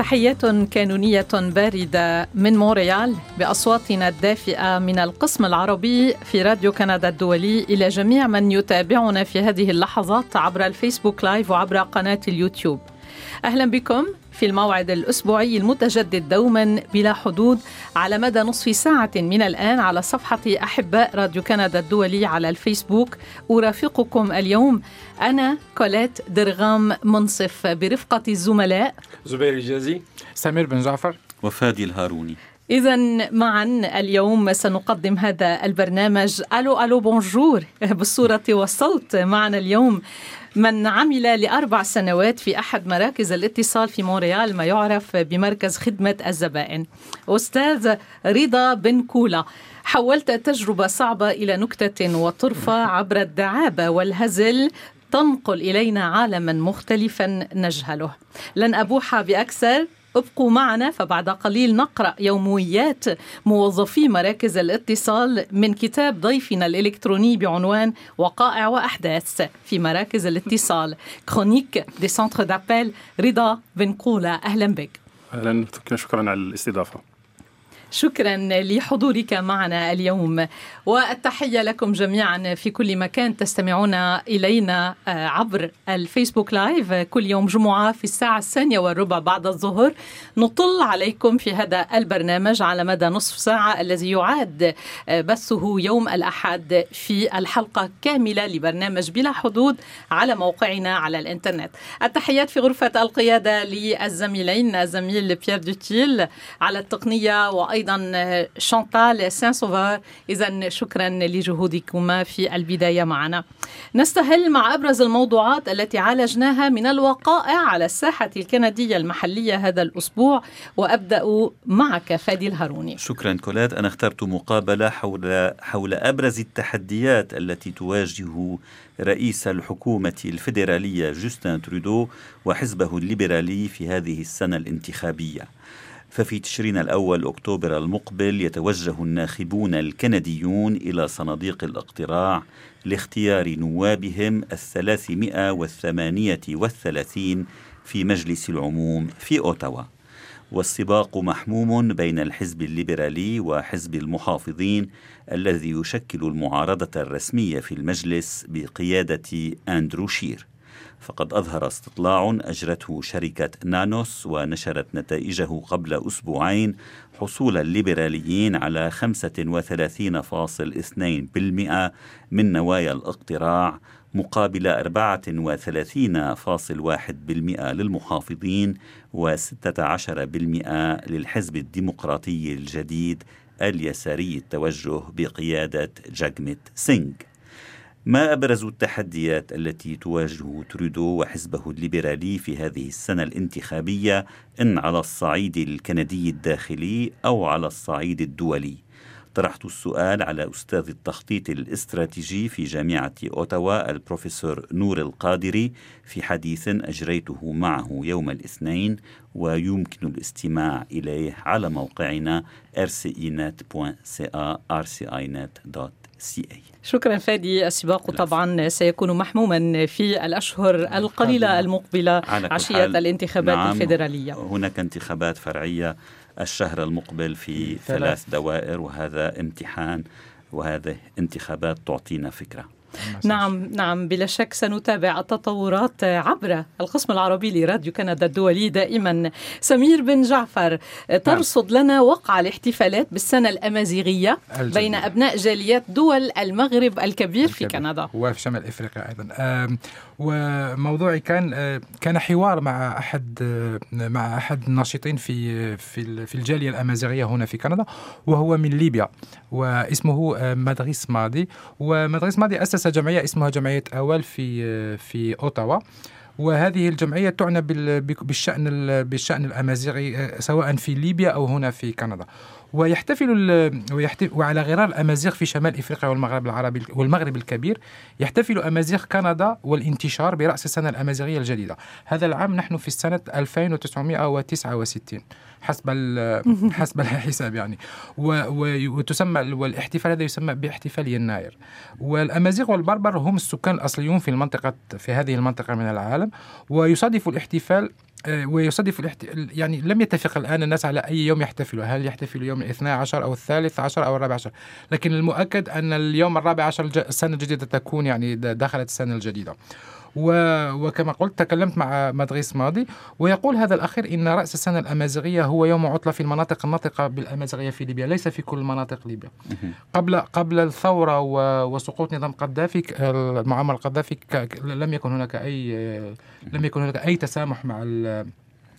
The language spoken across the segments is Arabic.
تحيات كانونية باردة من مونريال بأصواتنا الدافئة من القسم العربي في راديو كندا الدولي. إلى جميع من يتابعنا في هذه اللحظات عبر الفيسبوك live وعبر قناة اليوتيوب. أهلا بكم. في الموعد الأسبوعي المتجدد دوما بلا حدود على مدى نصف ساعة من الآن على صفحة أحباء راديو كندا الدولي على الفيسبوك. أرافقكم اليوم أنا كوليت درغام منصف برفقة الزملاء. زبير الجازي. سمير بن جعفر. وفادي الهاروني. إذا معا اليوم سنقدم هذا البرنامج. allô allô bonjour. بالصورة والصوت معنا اليوم. من عمل لأربع سنوات في أحد مراكز الاتصال في مونريال ما يعرف بمركز خدمة الزبائن. أستاذ رضا بن كولا حولت تجربة صعبة إلى نكتة وطرفة عبر الدعابة والهزل تنقل إلينا عالما مختلفا نجهله. لن أبوح بأكثر. أبقوا معنا فبعد قليل نقرأ يوميات موظفي مراكز الاتصال من كتاب ضيفنا الإلكتروني بعنوان وقائع وأحداث في مراكز الاتصال Chroniques des centres d'appels رضا بن كولا أهلا بك. أهلا. شكرا على الاستضافة. شكرا لحضورك معنا اليوم والتحية لكم جميعا في كل مكان تستمعون إلينا آه، عبر الفيسبوك live. كل يوم جمعة في الساعة الثانية والربع بعد الظهر نطل عليكم في هذا البرنامج على مدى نصف ساعة الذي يعاد آه، بثه يوم الأحد في الحلقة كاملة لبرنامج بلا حدود على موقعنا على الإنترنت. التحيات في غرفة القيادة للزميلين الزميل بيير دوتيل على التقنية وأيضا أيضا شانتال سان سوفار. اذا شكرا لجهودكما في البداية معنا. نستهل مع أبرز الموضوعات التي عالجناها من الوقائع على الساحة الكندية المحلية هذا الأسبوع. وأبدأ معك فادي الهاروني شكرا كوليت. أنا اخترت مقابلة حول حول أبرز التحديات التي تواجه رئيس الحكومة الفيدرالية جوستن ترودو وحزبه الليبرالي في هذه السنة الانتخابية. ففي تشرين الأول أكتوبر المقبل يتوجه الناخبون الكنديون إلى صناديق الاقتراع لاختيار نوابهم الثلاثمائة والثمانية والثلاثين في مجلس العموم في أوتاوا. والسباق محموم بين الحزب الليبرالي وحزب المحافظين الذي يشكل المعارضة الرسمية في المجلس بقيادة أندرو شير. فقد أظهر استطلاع أجرته شركة نانوس ونشرت نتائجه قبل أسبوعين حصول الليبراليين على 35.2% من نوايا الاقتراع مقابل 34.1% للمحافظين و16% للحزب الديمقراطي الجديد اليساري التوجه بقيادة جاجميت سينغ. ما أبرز التحديات التي تواجه ترودو وحزبه الليبرالي في هذه السنة الانتخابية إن على الصعيد الكندي الداخلي أو على الصعيد الدولي؟ طرحت السؤال على أستاذ التخطيط الاستراتيجي في جامعة أوتاوا البروفيسور نور القادري في حديث أجريته معه يوم الاثنين ويمكن الاستماع إليه على موقعنا rcinet.ca rcinet.ca شكرا فادي السباق طبعا سيكون محموما في الأشهر القليلة المقبلة عشية الانتخابات نعم الفيدرالية. هناك انتخابات فرعية الشهر المقبل في ثلاث دوائر وهذا امتحان وهذه انتخابات تعطينا فكرة. نعم نعم بلا شك سنتابع التطورات عبر القسم العربي لراديو كندا الدولي دائما سمير بن جعفر ترصد نعم. لنا وقع الاحتفالات بالسنة الأمازيغية. بين أبناء جاليات دول المغرب الكبير, الكبير. في كندا وفي شمال إفريقيا أيضا وموضوعي كان كان حوار مع أحد مع أحد الناشطين في في في الجالية الأمازيغية هنا في كندا وهو من ليبيا واسمه مدريس مادي. ومدريس مادي أسس جمعية اسمها جمعية أول في في أوتاوا. وهذه الجمعية تعنى بالشأن بالشأن الأمازيغي سواء في ليبيا أو هنا في كندا. ويحتفل ويحتفل وعلى غرار الامازيغ في شمال إفريقيا والمغرب العربي والمغرب الكبير يحتفل أمازيغ كندا والانتشار برأس السنة الأمازيغية الجديدة. هذا العام نحن في السنة 2969 حسب حسب الحساب يعني. وتسمى والاحتفال هذا يسمى باحتفال يناير. والأمازيغ والبربر هم السكان الأصليون في المنطقة في هذه المنطقة من العالم ويصادف الاحتفال ويصادف الاحت... يعني لم يتفق الآن الناس على أي يوم يحتفلوا هل يحتفلوا يوم الاثنى عشر أو الثالث عشر أو الرابع عشر؟ لكن المؤكد أن اليوم الرابع عشر السنة الجديدة تكون يعني دخلت السنة الجديدة. و... وكما قلت تكلمت مع مدغيس ماضي ويقول هذا الأخير إن رأس السنة الأمازيغية هو يوم عطلة في المناطق الناطقة بالأمازيغية في ليبيا ليس في كل مناطق ليبيا قبل قبل الثورة و... وسقوط نظام قذافي معمر القذافي ك... لم يكن هناك أي لم يكن هناك أي تسامح مع.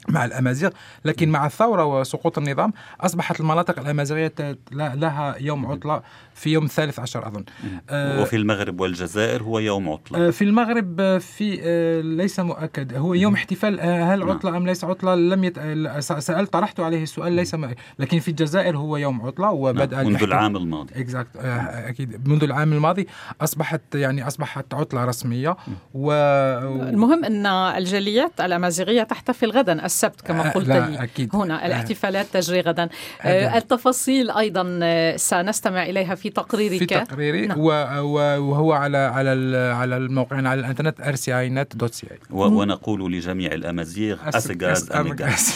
مع الأمازيغ لكن مع الثورة وسقوط النظام أصبحت المناطق الأمازيغية لها يوم عطلة في يوم الثالث عشر أظن. آه وفي المغرب والجزائر هو يوم عطلة. آه في المغرب في آه ليس مؤكد. هو يوم احتفال هل نعم. عطلة أم ليس عطلة؟ لم يت... سألت طرحت عليه السؤال ليس م... لكن في الجزائر هو يوم عطلة وبدأ نعم. منذ العام الماضي. اكزاكت أكيد. منذ العام الماضي أصبحت يعني أصبحت عطلة رسمية و المهم أن الجاليات الأمازيغية تحتفل غدا السبت كما قلت لي. أكيد. هنا الاحتفالات تجري غدا. آه التفاصيل أيضا سنستمع إليها في تقريرك. في تقريري. نعم. وهو على على على الموقع على الإنترنت rci.net.ca ونقول لجميع الأمازيغ اسغاز اميغاز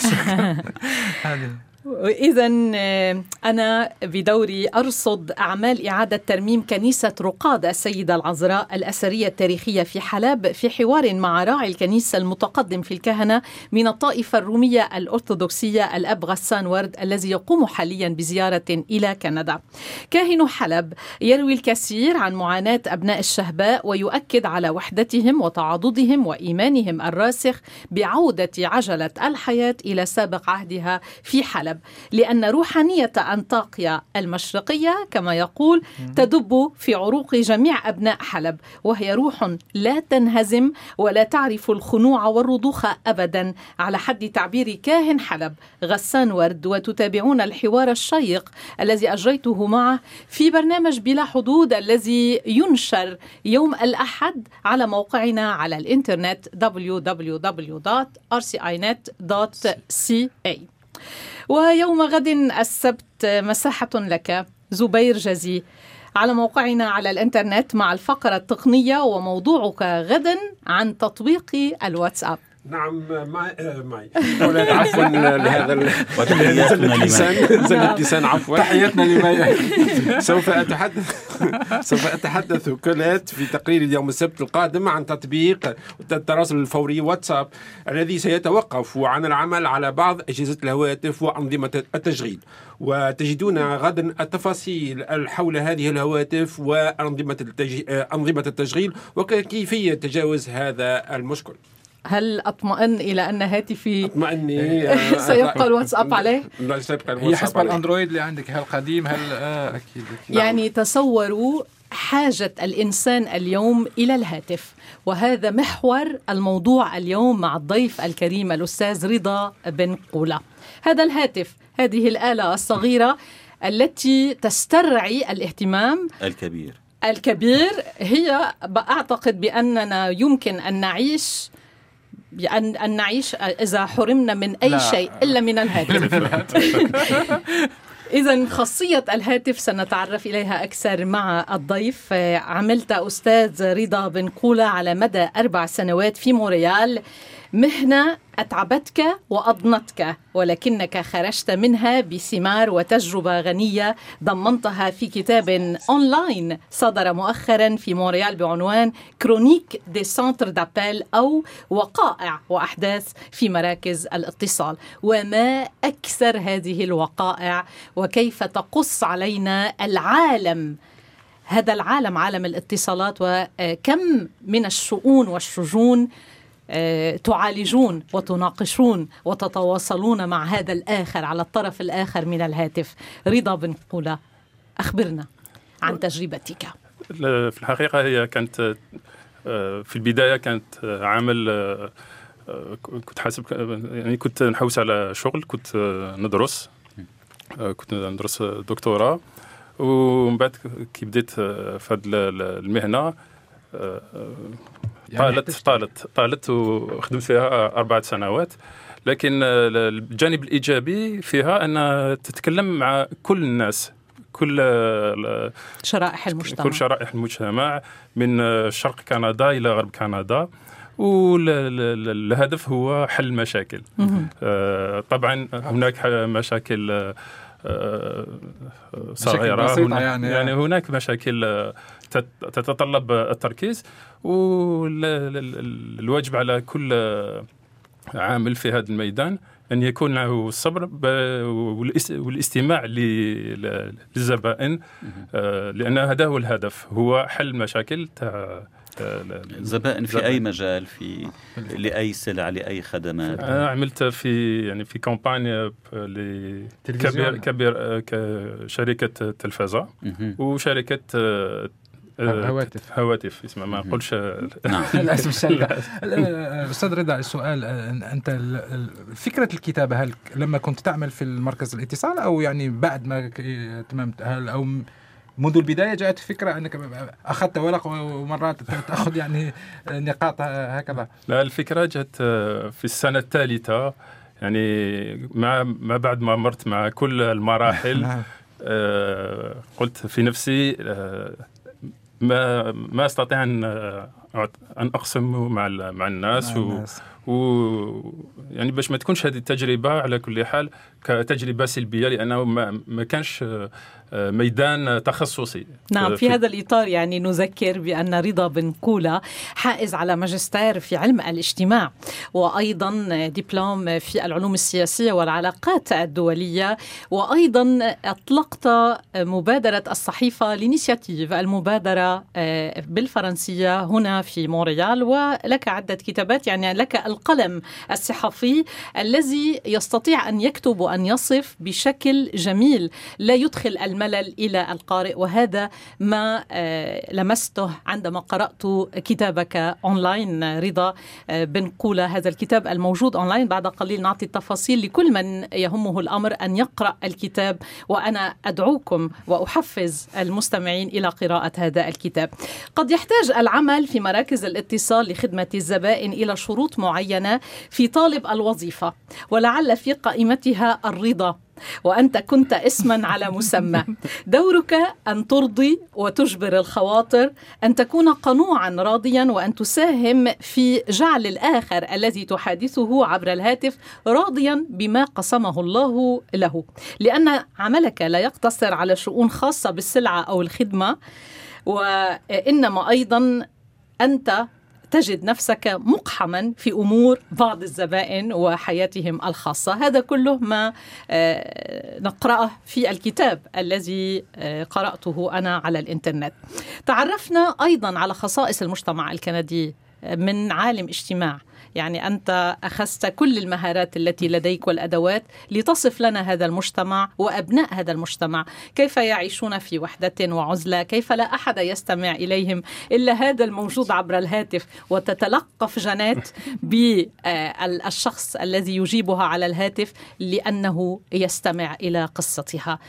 إذا آه، أنا بدوري أرصد أعمال إعادة ترميم كنيسة رقاد السيدة العذراء الأثرية التاريخية في حلب في حوار مع راعي الكنيسة المتقدم في الكهنة من الطائفة الرومية الأرثوذكسية الأب غسان ورد الذي يقوم حاليا بزيارة إلى كندا. كاهن حلب يروي الكثير عن معاناة أبناء الشهباء ويؤكد على وحدتهم وتعاضدهم وإيمانهم الراسخ بعودة عجلة الحياة إلى سابق عهدها في حلب. الشباب لأن روحانية أنطاقيا المشرقية كما يقول تدب في عروق جميع أبناء حلب وهي روح لا تنهزم ولا تعرف الخنوع والرضوخ أبدا. على حد تعبير كاهن حلب غسان ورد وتتابعون الحوار الشيق الذي أجريته معه في برنامج بلا حدود الذي ينشر يوم الأحد على موقعنا على الإنترنت www.rcinet.ca ويوم غد السبت مساحة لك. زبير جزي. على موقعنا على الإنترنت مع الفقرة التقنية وموضوعك غدا عن تطبيق الواتساب. نعم معي معي عفوا لهذا زن اللسان عفوا. تحياتنا لمي سوف أتحدث سوف أتحدث كلات في تقرير اليوم السبت القادم عن تطبيق التواصل الفوري واتساب الذي سيتوقف عن العمل على بعض أجهزة الهواتف وأنظمة التشغيل. وتجدون غدا التفاصيل حول هذه الهواتف وأنظمة أنظمة التشغيل وكيفية تجاوز هذا المشكل. هل أطمئن إلى أن هاتفي أطمئني. سيبقى الواتساب عليه؟ لا سيبقى الواتساب هي حسب الأندرويد اللي عندك هل قديم هل آه أكيد. يعني تصوروا حاجة الإنسان اليوم إلى الهاتف وهذا محور الموضوع اليوم مع الضيف الكريم الأستاذ رضا بن قولة. هذا الهاتف هذه الآلة الصغيرة التي تسترعي الاهتمام الكبير. الكبير. هي أعتقد بأننا يمكن أن نعيش بأن أن نعيش إذا حرمنا من أي لا. شيء إلا من الهاتف. إذا خاصية الهاتف سنتعرف إليها أكثر مع الضيف. عملت أستاذ رضا بن قولة على مدى أربع سنوات في مونريال. مهنة أتعبتك وأضنتك ولكنك خرجت منها بثمار وتجربة غنية ضمنتها في كتاب أونلاين. صدر مؤخرا في مونريال بعنوان Chroniques des centres d'appels أو وقائع وأحداث في مراكز الاتصال. وما أكثر هذه الوقائع؟ وكيف تقص علينا العالم؟ هذا العالم عالم الاتصالات وكم من الشؤون والشجون تعالجون وتناقشون وتتواصلون مع هذا الآخر على الطرف الآخر من الهاتف. رضا بن قولة أخبرنا عن تجربتك. في الحقيقة هي كانت آه، في البداية كانت عمل آه، كنت حاسب يعني كنت نحوس على شغل كنت ندرس كنت ندرس دكتوراه. ومن بعد كي بديت في هذه المهنة يعني طالت طالت طالت وخدمت فيها أربعة سنوات. لكن الجانب الإيجابي فيها أن تتكلم مع كل الناس كل شرائح المجتمع. كل شرائح المجتمع من شرق كندا إلى غرب كندا. والهدف هو حل مشاكل آه، طبعا هناك مشاكل آه، آه، صغيرة. بسيطة هناك يعني. يعني هناك مشاكل تتطلب التركيز والواجب على كل آه، عامل في هذا الميدان أن يكون له الصبر والاستماع ل- للزبائن آه، لأن هذا هو الهدف هو حل مشاكل تاع تاع ال- زبائن في. أي مجال في لأي سلع لأي خدمات أنا عملت في يعني في كومبانيا ل- تلفزيون. كبير كبير آه، كشركه تلفزة. وشركة آه، آه، هواتف. هواتف اسمها ما نقولش آه، نعم. الاسم الشركة ال- أستاذ رضا السؤال آه، أنت فكرة الكتابة هل لما كنت تعمل في المركز الاتصال أو يعني بعد ما تممت هل أو منذ البداية جاءت فكرة أنك أخذت ورق ومرات تأخذ يعني نقاط هكذا؟ لا الفكرة جت آه، في السنة الثالثة يعني مع ما بعد ما مرت مع كل المراحل نعم. قلت في نفسي ما ما أستطيع أن أن أقسم مع ال- مع الناس مع و- الناس. و يعني باش ما تكونش هذه التجربة على كل حال كتجربة سلبية لأنه ما, ما كانش آه، آه، ميدان تخصصي نعم في هذا الإطار يعني نذكر بأن رضا بن قولة حائز على ماجستير في علم الاجتماع وأيضا دبلوم في العلوم السياسية والعلاقات الدولية وأيضا أطلقت مبادرة الصحيفة L'initiative المبادرة آه، بالفرنسية هنا في مونريال ولك عدة كتابات يعني لك القلم الصحفي الذي يستطيع أن يكتب وأن يصف بشكل جميل. لا يدخل الملل إلى القارئ وهذا ما آه، لمسته عندما قرأت كتابك أونلاين. رضا آه، بن قولة هذا الكتاب الموجود أونلاين. بعد قليل نعطي التفاصيل لكل من يهمه الأمر أن يقرأ الكتاب وأنا أدعوكم وأحفز المستمعين إلى قراءة هذا الكتاب. قد يحتاج العمل في مراكز الاتصال لخدمة الزبائن إلى شروط معينة في طالب الوظيفة ولعل في قائمتها الرضا. وأنت كنت اسما على مسمى. دورك أن ترضي وتجبر الخواطر أن تكون قنوعا راضيا وأن تساهم في جعل الآخر الذي تحادثه عبر الهاتف راضيا بما قسمه الله له. لأن عملك لا يقتصر على شؤون خاصة بالسلعة أو الخدمة وإنما أيضا أنت تجد نفسك مقحما في أمور بعض الزبائن وحياتهم الخاصة، هذا كله ما آه، نقرأه في الكتاب الذي آه، قرأته أنا على الإنترنت. تعرفنا أيضا على خصائص المجتمع الكندي من عالم اجتماع. يعني أنت أخذت كل المهارات التي لديك والأدوات لتصف لنا هذا المجتمع وأبناء هذا المجتمع. كيف يعيشون في وحدة وعزلة؟ كيف لا أحد يستمع إليهم إلا هذا الموجود عبر الهاتف؟ وتتلقف جنات بالشخص الذي يجيبها على الهاتف لأنه يستمع إلى قصتها.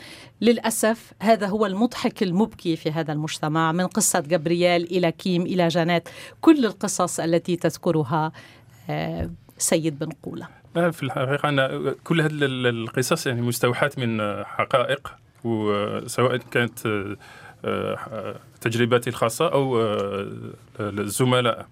للأسف هذا هو المضحك المبكي في هذا المجتمع من قصة جبريال إلى كيم إلى جنات كل القصص التي تذكرها آه، سيد بن قولة. في الحقيقة أنا كل هذه ال- القصص يعني مستوحاة من حقائق وسواء كانت آه، آه، تجربتي الخاصة أو الزملاء.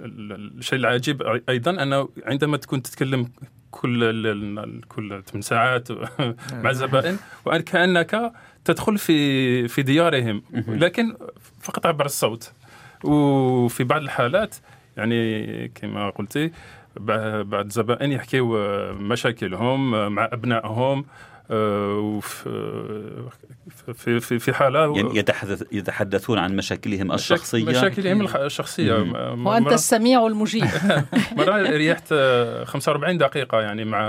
والشيء العجيب أيضا أنه عندما تكون تتكلم كل كل ثمان ساعات مع الزبائن وأن كأنك تدخل في في ديارهم. لكن فقط عبر الصوت. وفي بعض الحالات يعني كما قلتي بع- بعض الزبائن يحكيوا مشاكلهم مع أبنائهم في في في حالة يعني يتحدث يتحدثون عن مشاكلهم مشاك- الشخصية؟ مشاكلهم الشخصية. مم. مرة- السميع المجيب. مرة ريحت آه، 45 دقيقة يعني مع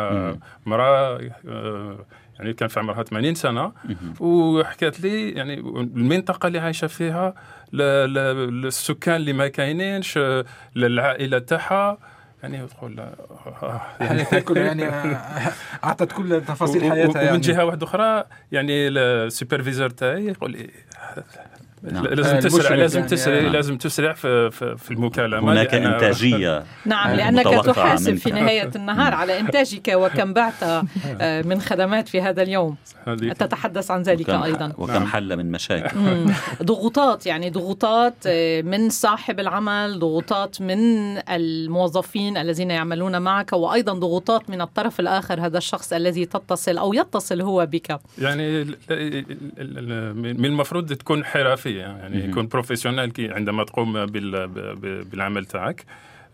آه، يعني كان في عمرها 80 سنة. مهم. وحكت لي يعني المنطقة اللي عايشة فيها للسكان اللي ما كاينينش آه، للعائلة تاعها يعني تقول آه، يعني حياتها كلها يعني آه، أعطت كل تفاصيل حياتها ومن يعني. جهة واحدة أخرى يعني ال superviseur تاعي يقول لي نعم. لازم آه، تسرع لازم يعني، تسرع آه. لازم تسرع في في, في المكالمة هناك إنتاجية نعم آه، لأنك متوقعة تحاسب. في نهاية النهار على إنتاجك وكم بعت آه، من خدمات في هذا اليوم تتحدث عن ذلك وكم, أيضا وكم نعم. حل من مشاكل. ضغوطات يعني ضغوطات آه، من صاحب العمل ضغوطات من الموظفين الذين يعملون معك وأيضا ضغوطات من الطرف الآخر هذا الشخص الذي تتصل أو يتصل هو بك يعني من المفروض تكون حرفيه يعني. يكون بروفيسيونال كي عندما تقوم بال- بالعمل تاعك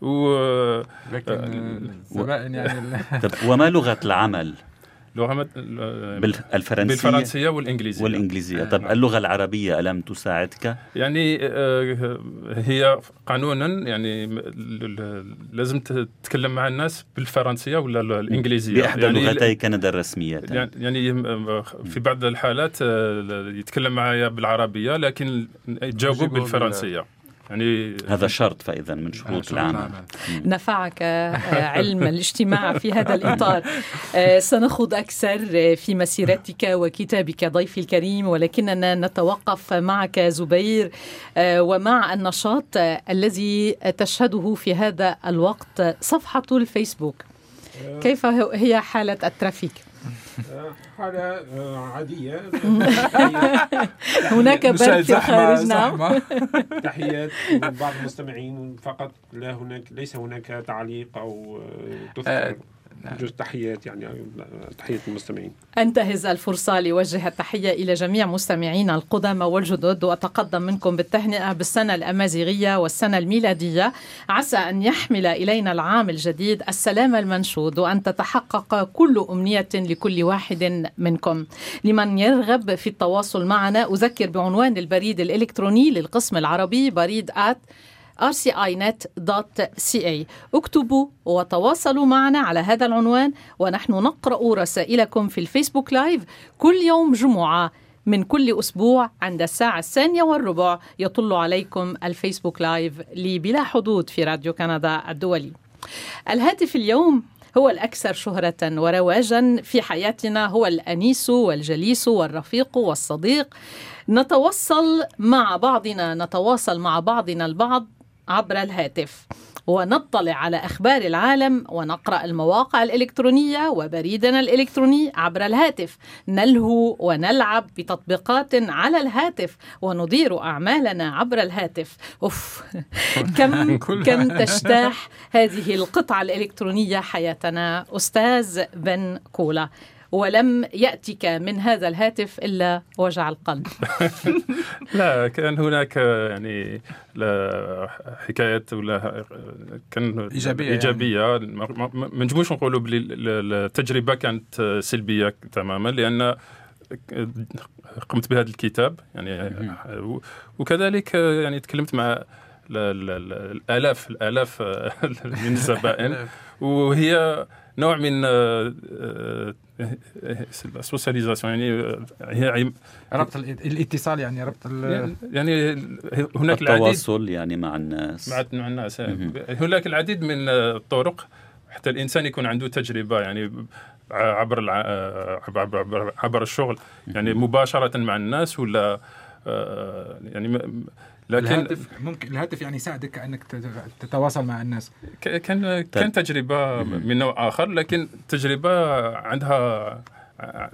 و لكن آه، يعني وما لغة العمل لغه بالفرنسية بالفرنسية والإنجليزية. والإنجليزية. طب نعم. اللغة العربية ألم تساعدك؟ يعني آه، هي قانونا يعني م- ل- ل- لازم تتكلم مع الناس بالفرنسية ولا ال- الإنجليزية؟ بإحدى يعني لغتي كندا الرسميتين يعني يعني في بعض الحالات آه، يتكلم معايا بالعربية لكن بال- بالفرنسية. يعني هذا شرط فإذا من شروط العمل. العمل. نفعك آه، علم الاجتماع في هذا الإطار. آه، سنخوض أكثر آه، في مسيرتك وكتابك ضيفي الكريم ولكننا نتوقف معك زبير. ومع النشاط الذي تشهده في هذا الوقت صفحة الفيسبوك. كيف هي حالة الترافيك؟ حالة آه، عادية. هناك برد في الخارج نعم تحيات من بعض المستمعين. فقط لا هناك ليس هناك تعليق أو آه، تذكر آه، جزء تحيات يعني تحية المستمعين. أنتهز الفرصة لوجه التحية إلى جميع مستمعينا القدامى والجدد وأتقدم منكم بالتهنئة بالسنة الأمازيغية والسنة الميلادية. عسى أن يحمل إلينا العام الجديد السلام المنشود وأن تتحقق كل أمنية لكل واحد منكم. لمن يرغب في التواصل معنا أذكر بعنوان البريد الإلكتروني للقسم العربي بريد at rcinet.ca اكتبوا وتواصلوا معنا على هذا العنوان ونحن نقرأ رسائلكم في الفيسبوك live كل يوم جمعة من كل أسبوع عند الساعة الثانية والربع. يطل عليكم الفيسبوك live لبلا حدود في راديو كندا الدولي. الهاتف اليوم هو الأكثر شهرة ورواجا في حياتنا هو الأنيس والجليس والرفيق والصديق. نتوصل مع بعضنا نتواصل مع بعضنا البعض عبر الهاتف. ونطلع على أخبار العالم ونقرأ المواقع الإلكترونية وبريدنا الإلكتروني عبر الهاتف. نلهو ونلعب بتطبيقات على الهاتف وندير أعمالنا عبر الهاتف. أوف. كم كم تجتاح هذه القطعة الإلكترونية حياتنا أستاذ بن كولا. ولم يأتك من هذا الهاتف إلا وجع القلب. لا كان هناك يعني لا حكايات ولا كان إيجابية ايجابيه يعني. ما ما نجموش نقولوا بلي التجربة كانت سلبية تماما لأن قمت بهذا الكتاب يعني وكذلك يعني تكلمت مع الآلاف الآلاف من الزبائن. وهي نوع من السوسياليزاسيون يعني هي ربط الاتصال يعني ربط يعني هناك العديد. التواصل يعني مع الناس. مع مع الناس هناك العديد من الطرق حتى الإنسان يكون عنده تجربة يعني عبر عبر عبر, عبر الشغل يعني مباشرة مع الناس ولا يعني لكن الهاتف ممكن الهاتف يعني يساعدك انك تتواصل مع الناس. كان كان تجربة من نوع آخر لكن تجربة عندها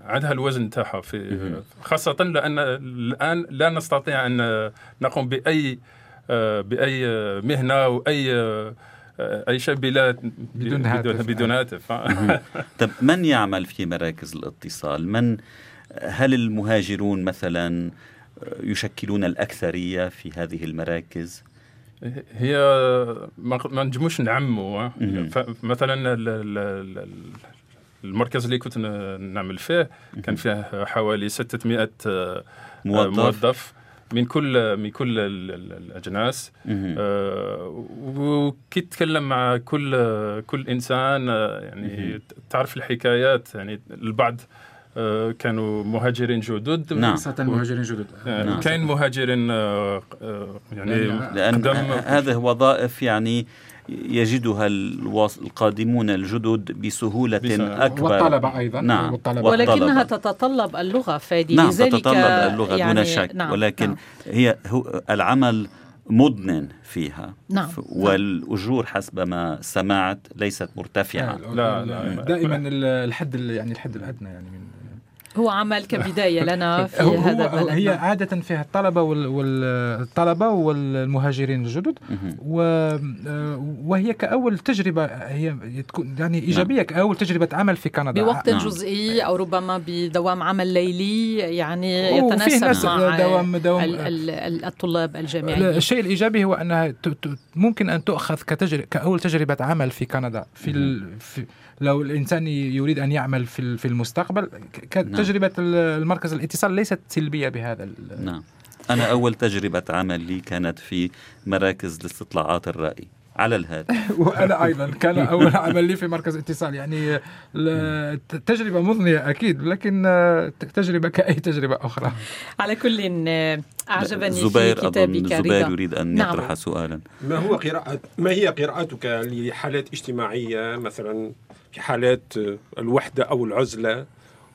عندها الوزن تاعها في خاصة لأن الآن لا نستطيع أن نقوم باي بأي مهنة أو اي أي شيء بلا بدون هاتف. بدون هاتف. طب من يعمل في مراكز الاتصال؟ من هل المهاجرون مثلا يشكلون الأكثرية في هذه المراكز؟ هي ما نجموش نعموا مثلا المركز اللي كنت نعمل فيه كان فيه حوالي 600 موظف, موظف من كل من كل الأجناس. آه وكي تتكلم مع كل كل إنسان يعني تعرف الحكايات يعني البعض آه، كانوا مهاجرين جدد نعم. خاصة المهاجرين جدد آه، نعم. كاين مهاجرين آه، آه، يعني لأن- هذه وظائف يعني يجدها القادمون الجدد بسهولة بسهولة. أكبر والطلبة أيضا نعم. والطلبة والطلبة. ولكنها تتطلب اللغة فادي نعم لذلك تتطلب اللغة دون يعني شك نعم ولكن نعم هي هو العمل مضن فيها نعم. والأجور حسب ما سمعت ليست مرتفعة لا، لا. دائما الحد ال- يعني الحد الأدنى يعني من هو عمل كبداية لنا في هو هذا هو هي البلد عادة فيها الطلبة وال- والطلبة والمهاجرين الجدد. و وهي كأول تجربة هي تكون يعني إيجابية كأول تجربة عمل في كندا بوقت نعم. جزئي أو ربما بدوام عمل ليلي يعني يتناسب ناس مع دوام دوام ال- ال- ال- الطلاب لا، الجامعيين الشيء الإيجابي هو ت- ممكن أن تؤخذ كتجر... كأول تجربة عمل في كندا في. في لو الإنسان يريد أن يعمل في في المستقبل كتجربه ال- المركز الاتصال ليست سلبية بهذا ال... نعم. أنا أول تجربة عمل لي كانت في مراكز لاستطلاعات الرأي. على الهاتف. وأنا أيضا كان أول عمل لي في مركز اتصال. يعني تجربة مضنية أكيد لكن تجربة كأي تجربة أخرى. على كل آه، أعجبني في زبير أظن كتابك زبير رضا يريد أن نعم. يطرح سؤالا. ما هو قراءة ما هي قراءتك لحالات اجتماعية؟ مثلا في حالات الوحدة أو العزلة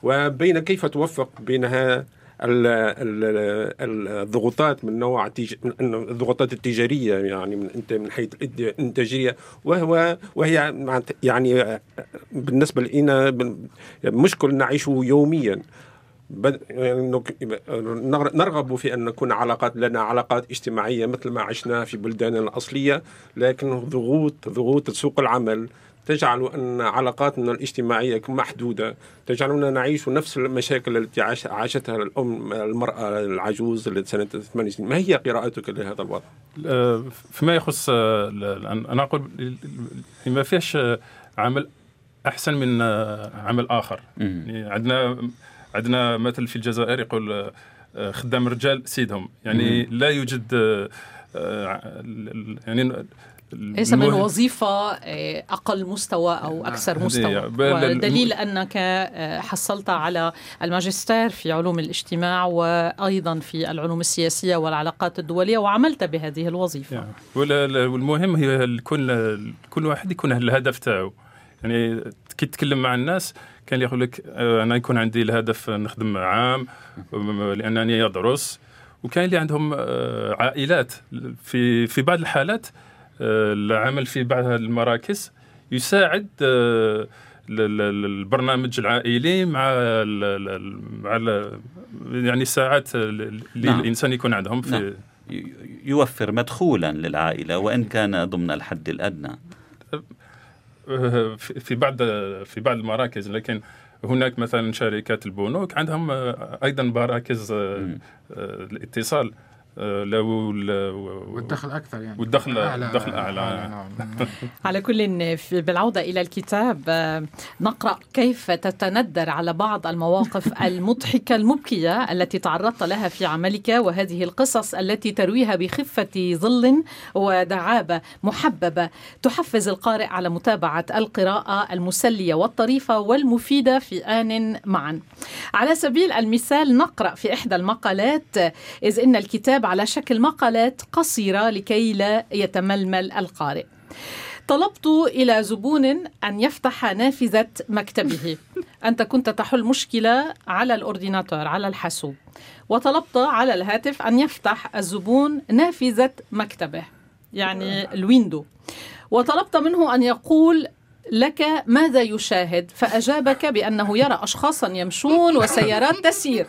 وبين كيف توفق بينها ال- ال- ال- الضغوطات من نوع الضغوطات التجارية يعني من أنت من حيث الإنتاجية وهو وهي يعني بالنسبة لنا مشكل نعيشه يوميا. نرغب في أن نكون علاقات لنا علاقات اجتماعية مثل ما عشنا في بلداننا الأصلية لكن ضغوط ضغوط سوق العمل تجعل أن علاقاتنا الاجتماعية محدودة تجعلنا نعيش نفس المشاكل التي عاش- عاشتها الأم المرأة العجوز التي سنة 8 سنين ما هي قراءتك لهذا الوضع؟ فيما يخص ال- ال- ما فيش عمل أحسن من عمل آخر مم. يعني عندنا عندنا مثل في الجزائر يقول آه، خدام الرجال سيدهم يعني لا يوجد آه، يعني ليس من وظيفة آه، أقل مستوى أو أكثر هذه مستوى. ودليل أنك آه، حصلت على الماجستير في علوم الاجتماع وأيضا في العلوم السياسية والعلاقات الدولية وعملت بهذه الوظيفة. لا- والمهم هي ال- كل كل واحد يكون الهدف تاعو. يعني كي تتكلم مع الناس كان يقول لك آه، أنا يكون عندي الهدف نخدم عام لأنني أدرس. وكاين اللي عندهم عائلات. في في بعض الحالات العمل في بعض المراكز يساعد آه، ال- ال- البرنامج العائلي مع ال مع ال يعني الساعات اللي نعم. الانسان يكون عندهم في نعم. يوفر مدخولا للعائلة وإن كان ضمن الحد الأدنى في في بعض في بعض المراكز لكن هناك مثلا شركات البنوك عندهم آه، أيضا مراكز آه،. آه، الاتصال آه، لو والدخل أكثر يعني والدخل- الدخل أعلى. نعم. على كل في بالعودة إلى الكتاب آه، نقرأ كيف تتندر على بعض المواقف المضحكة المبكية التي تعرضت لها في عملك وهذه القصص التي ترويها بخفة ظل ودعابة محببة تحفز القارئ على متابعة القراءة المسلية والطريفة والمفيدة في آن معا على سبيل المثال نقرأ في إحدى المقالات إذ إن الكتاب على شكل مقالات قصيرة لكي لا يتململ القارئ. طلبت إلى زبون أن يفتح نافذة مكتبه. أنت كنت تحل مشكلة على الأورديناتور على الحاسوب. وطلبت على الهاتف أن يفتح الزبون نافذة مكتبه يعني الويندو. وطلبت منه أن يقول لك ماذا يشاهد؟ فأجابك بأنه يرى أشخاصا يمشون وسيارات تسير.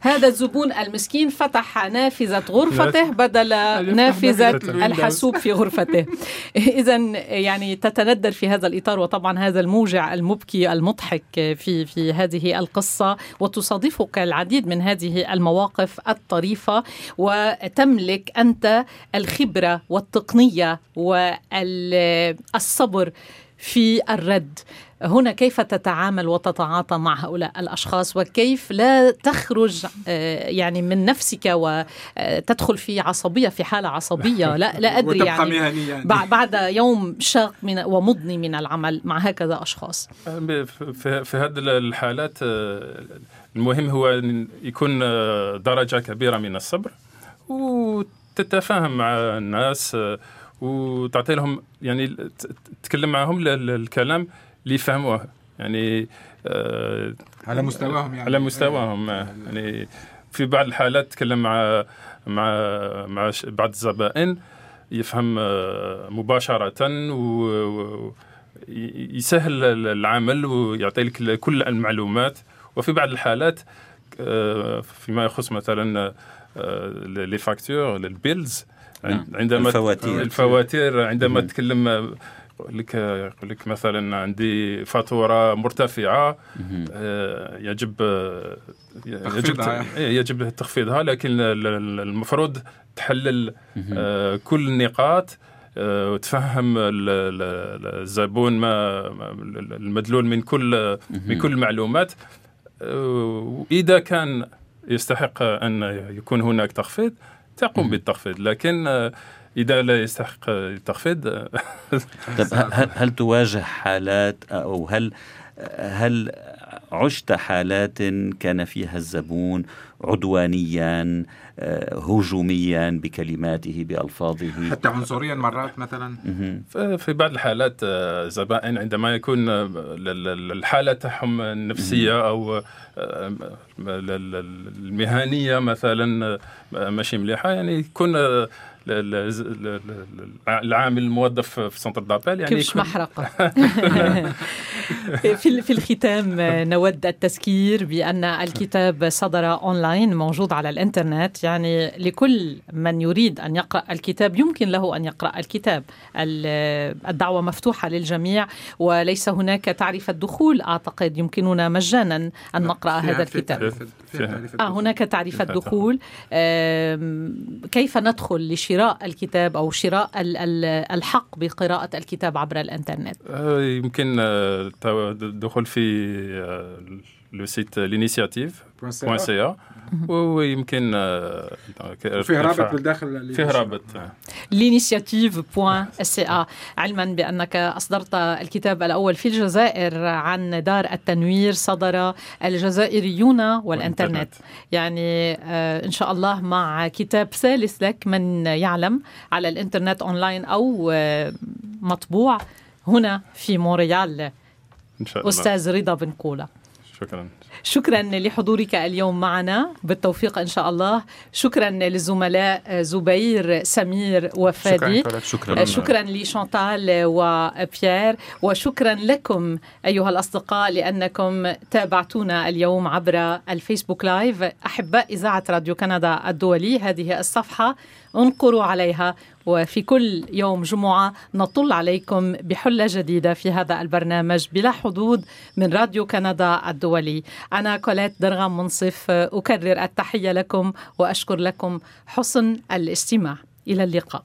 هذا الزبون المسكين فتح نافذة غرفته بدل نافذة الحاسوب في غرفته. إذا يعني تتندر في هذا الإطار وطبعا هذا الموجع المبكي المضحك في في هذه القصة وتصادفك العديد من هذه المواقف الطريفة وتملك أنت الخبرة والتقنية والصبر في الرد. هنا كيف تتعامل وتتعاطى مع هؤلاء الأشخاص؟ وكيف لا تخرج آه، يعني من نفسك وتدخل في عصبية في حالة عصبية؟ لا لا أدري يعني, يعني بعد يوم شاق من ومضني من العمل مع هكذا أشخاص. في, في هذه الحالات آه، المهم هو أن يكون آه، درجة كبيرة من الصبر وتتفاهم مع الناس وتعطي لهم يعني تتكلم معهم الكلام اللي يفهموه. يعني آه على مستواهم يعني. على مستواهم يعني في بعض الحالات تكلم مع مع مع بعض الزبائن يفهم آه مباشرة ويسهل العمل ويعطي لك كل المعلومات. وفي بعض الحالات آه فيما يخص مثلا آه، les factures ال bills. عندما الفواتير. الفواتير عندما تتكلم يقول لك يقول لك مثلا عندي فاتورة مرتفعة آه، يجب يجب إيه، يجب تخفيضها لكن المفروض تحلل آه، كل النقاط آه، وتفهم الزبون ما المدلول من كل من كل المعلومات. وإذا كان يستحق أن يكون هناك تخفيض تقوم بالتخفيض لكن إذا لا يستحق التخفيض طيب هل, هل تواجه حالات أو هل هل عشت حالات كان فيها الزبون عدوانيا هجوميا بكلماته بألفاظه. حتى عنصريا مرات مثلا. في بعض الحالات زبائن عندما يكون الحالة تاعهم النفسية أو المهنية مثلا ماشي مليحة يعني يكون العامل الموظف في سنتر دابيل يعني كيفش محرقة؟ في في الختام نود التذكير بأن الكتاب صدر أونلاين موجود على الإنترنت. يعني لكل من يريد أن يقرأ الكتاب يمكن له أن يقرأ الكتاب. الدعوة مفتوحة للجميع وليس هناك تعرفة دخول أعتقد يمكننا مجانا أن نقرأ هذا الكتاب. آه هناك تعرفة دخول كيف ندخل لشراء الكتاب أو شراء الحق بقراءة الكتاب عبر الإنترنت؟ آه، يمكن الدخول آه، في آه، le site L'initiative. سي ويمكن فيه رابط بالداخل فيه رابط. سي علما بأنك أصدرت الكتاب الأول في الجزائر عن دار التنوير صدر الجزائريون والإنترنت. يعني آه، إن شاء الله مع كتاب ثالث لك من يعلم على الإنترنت أونلاين أو آه، مطبوع هنا في مونريال. إن شاء الله. أستاذ رضا بن قوله شكرا. شكرا لحضورك اليوم معنا. بالتوفيق إن شاء الله. شكرا للزملاء زبير سمير وفادي. شكرا شكرا, شكرا لشانتال وبيير. وشكرا لكم أيها الأصدقاء لأنكم تابعتونا اليوم عبر الفيسبوك live. أحباء إذاعة راديو كندا الدولي هذه الصفحة انقروا عليها. وفي كل يوم جمعة نطل عليكم بحلة جديدة في هذا البرنامج بلا حدود من راديو كندا الدولي. أنا كوليت درغام منصف أكرر التحية لكم وأشكر لكم حسن الاستماع. إلى اللقاء.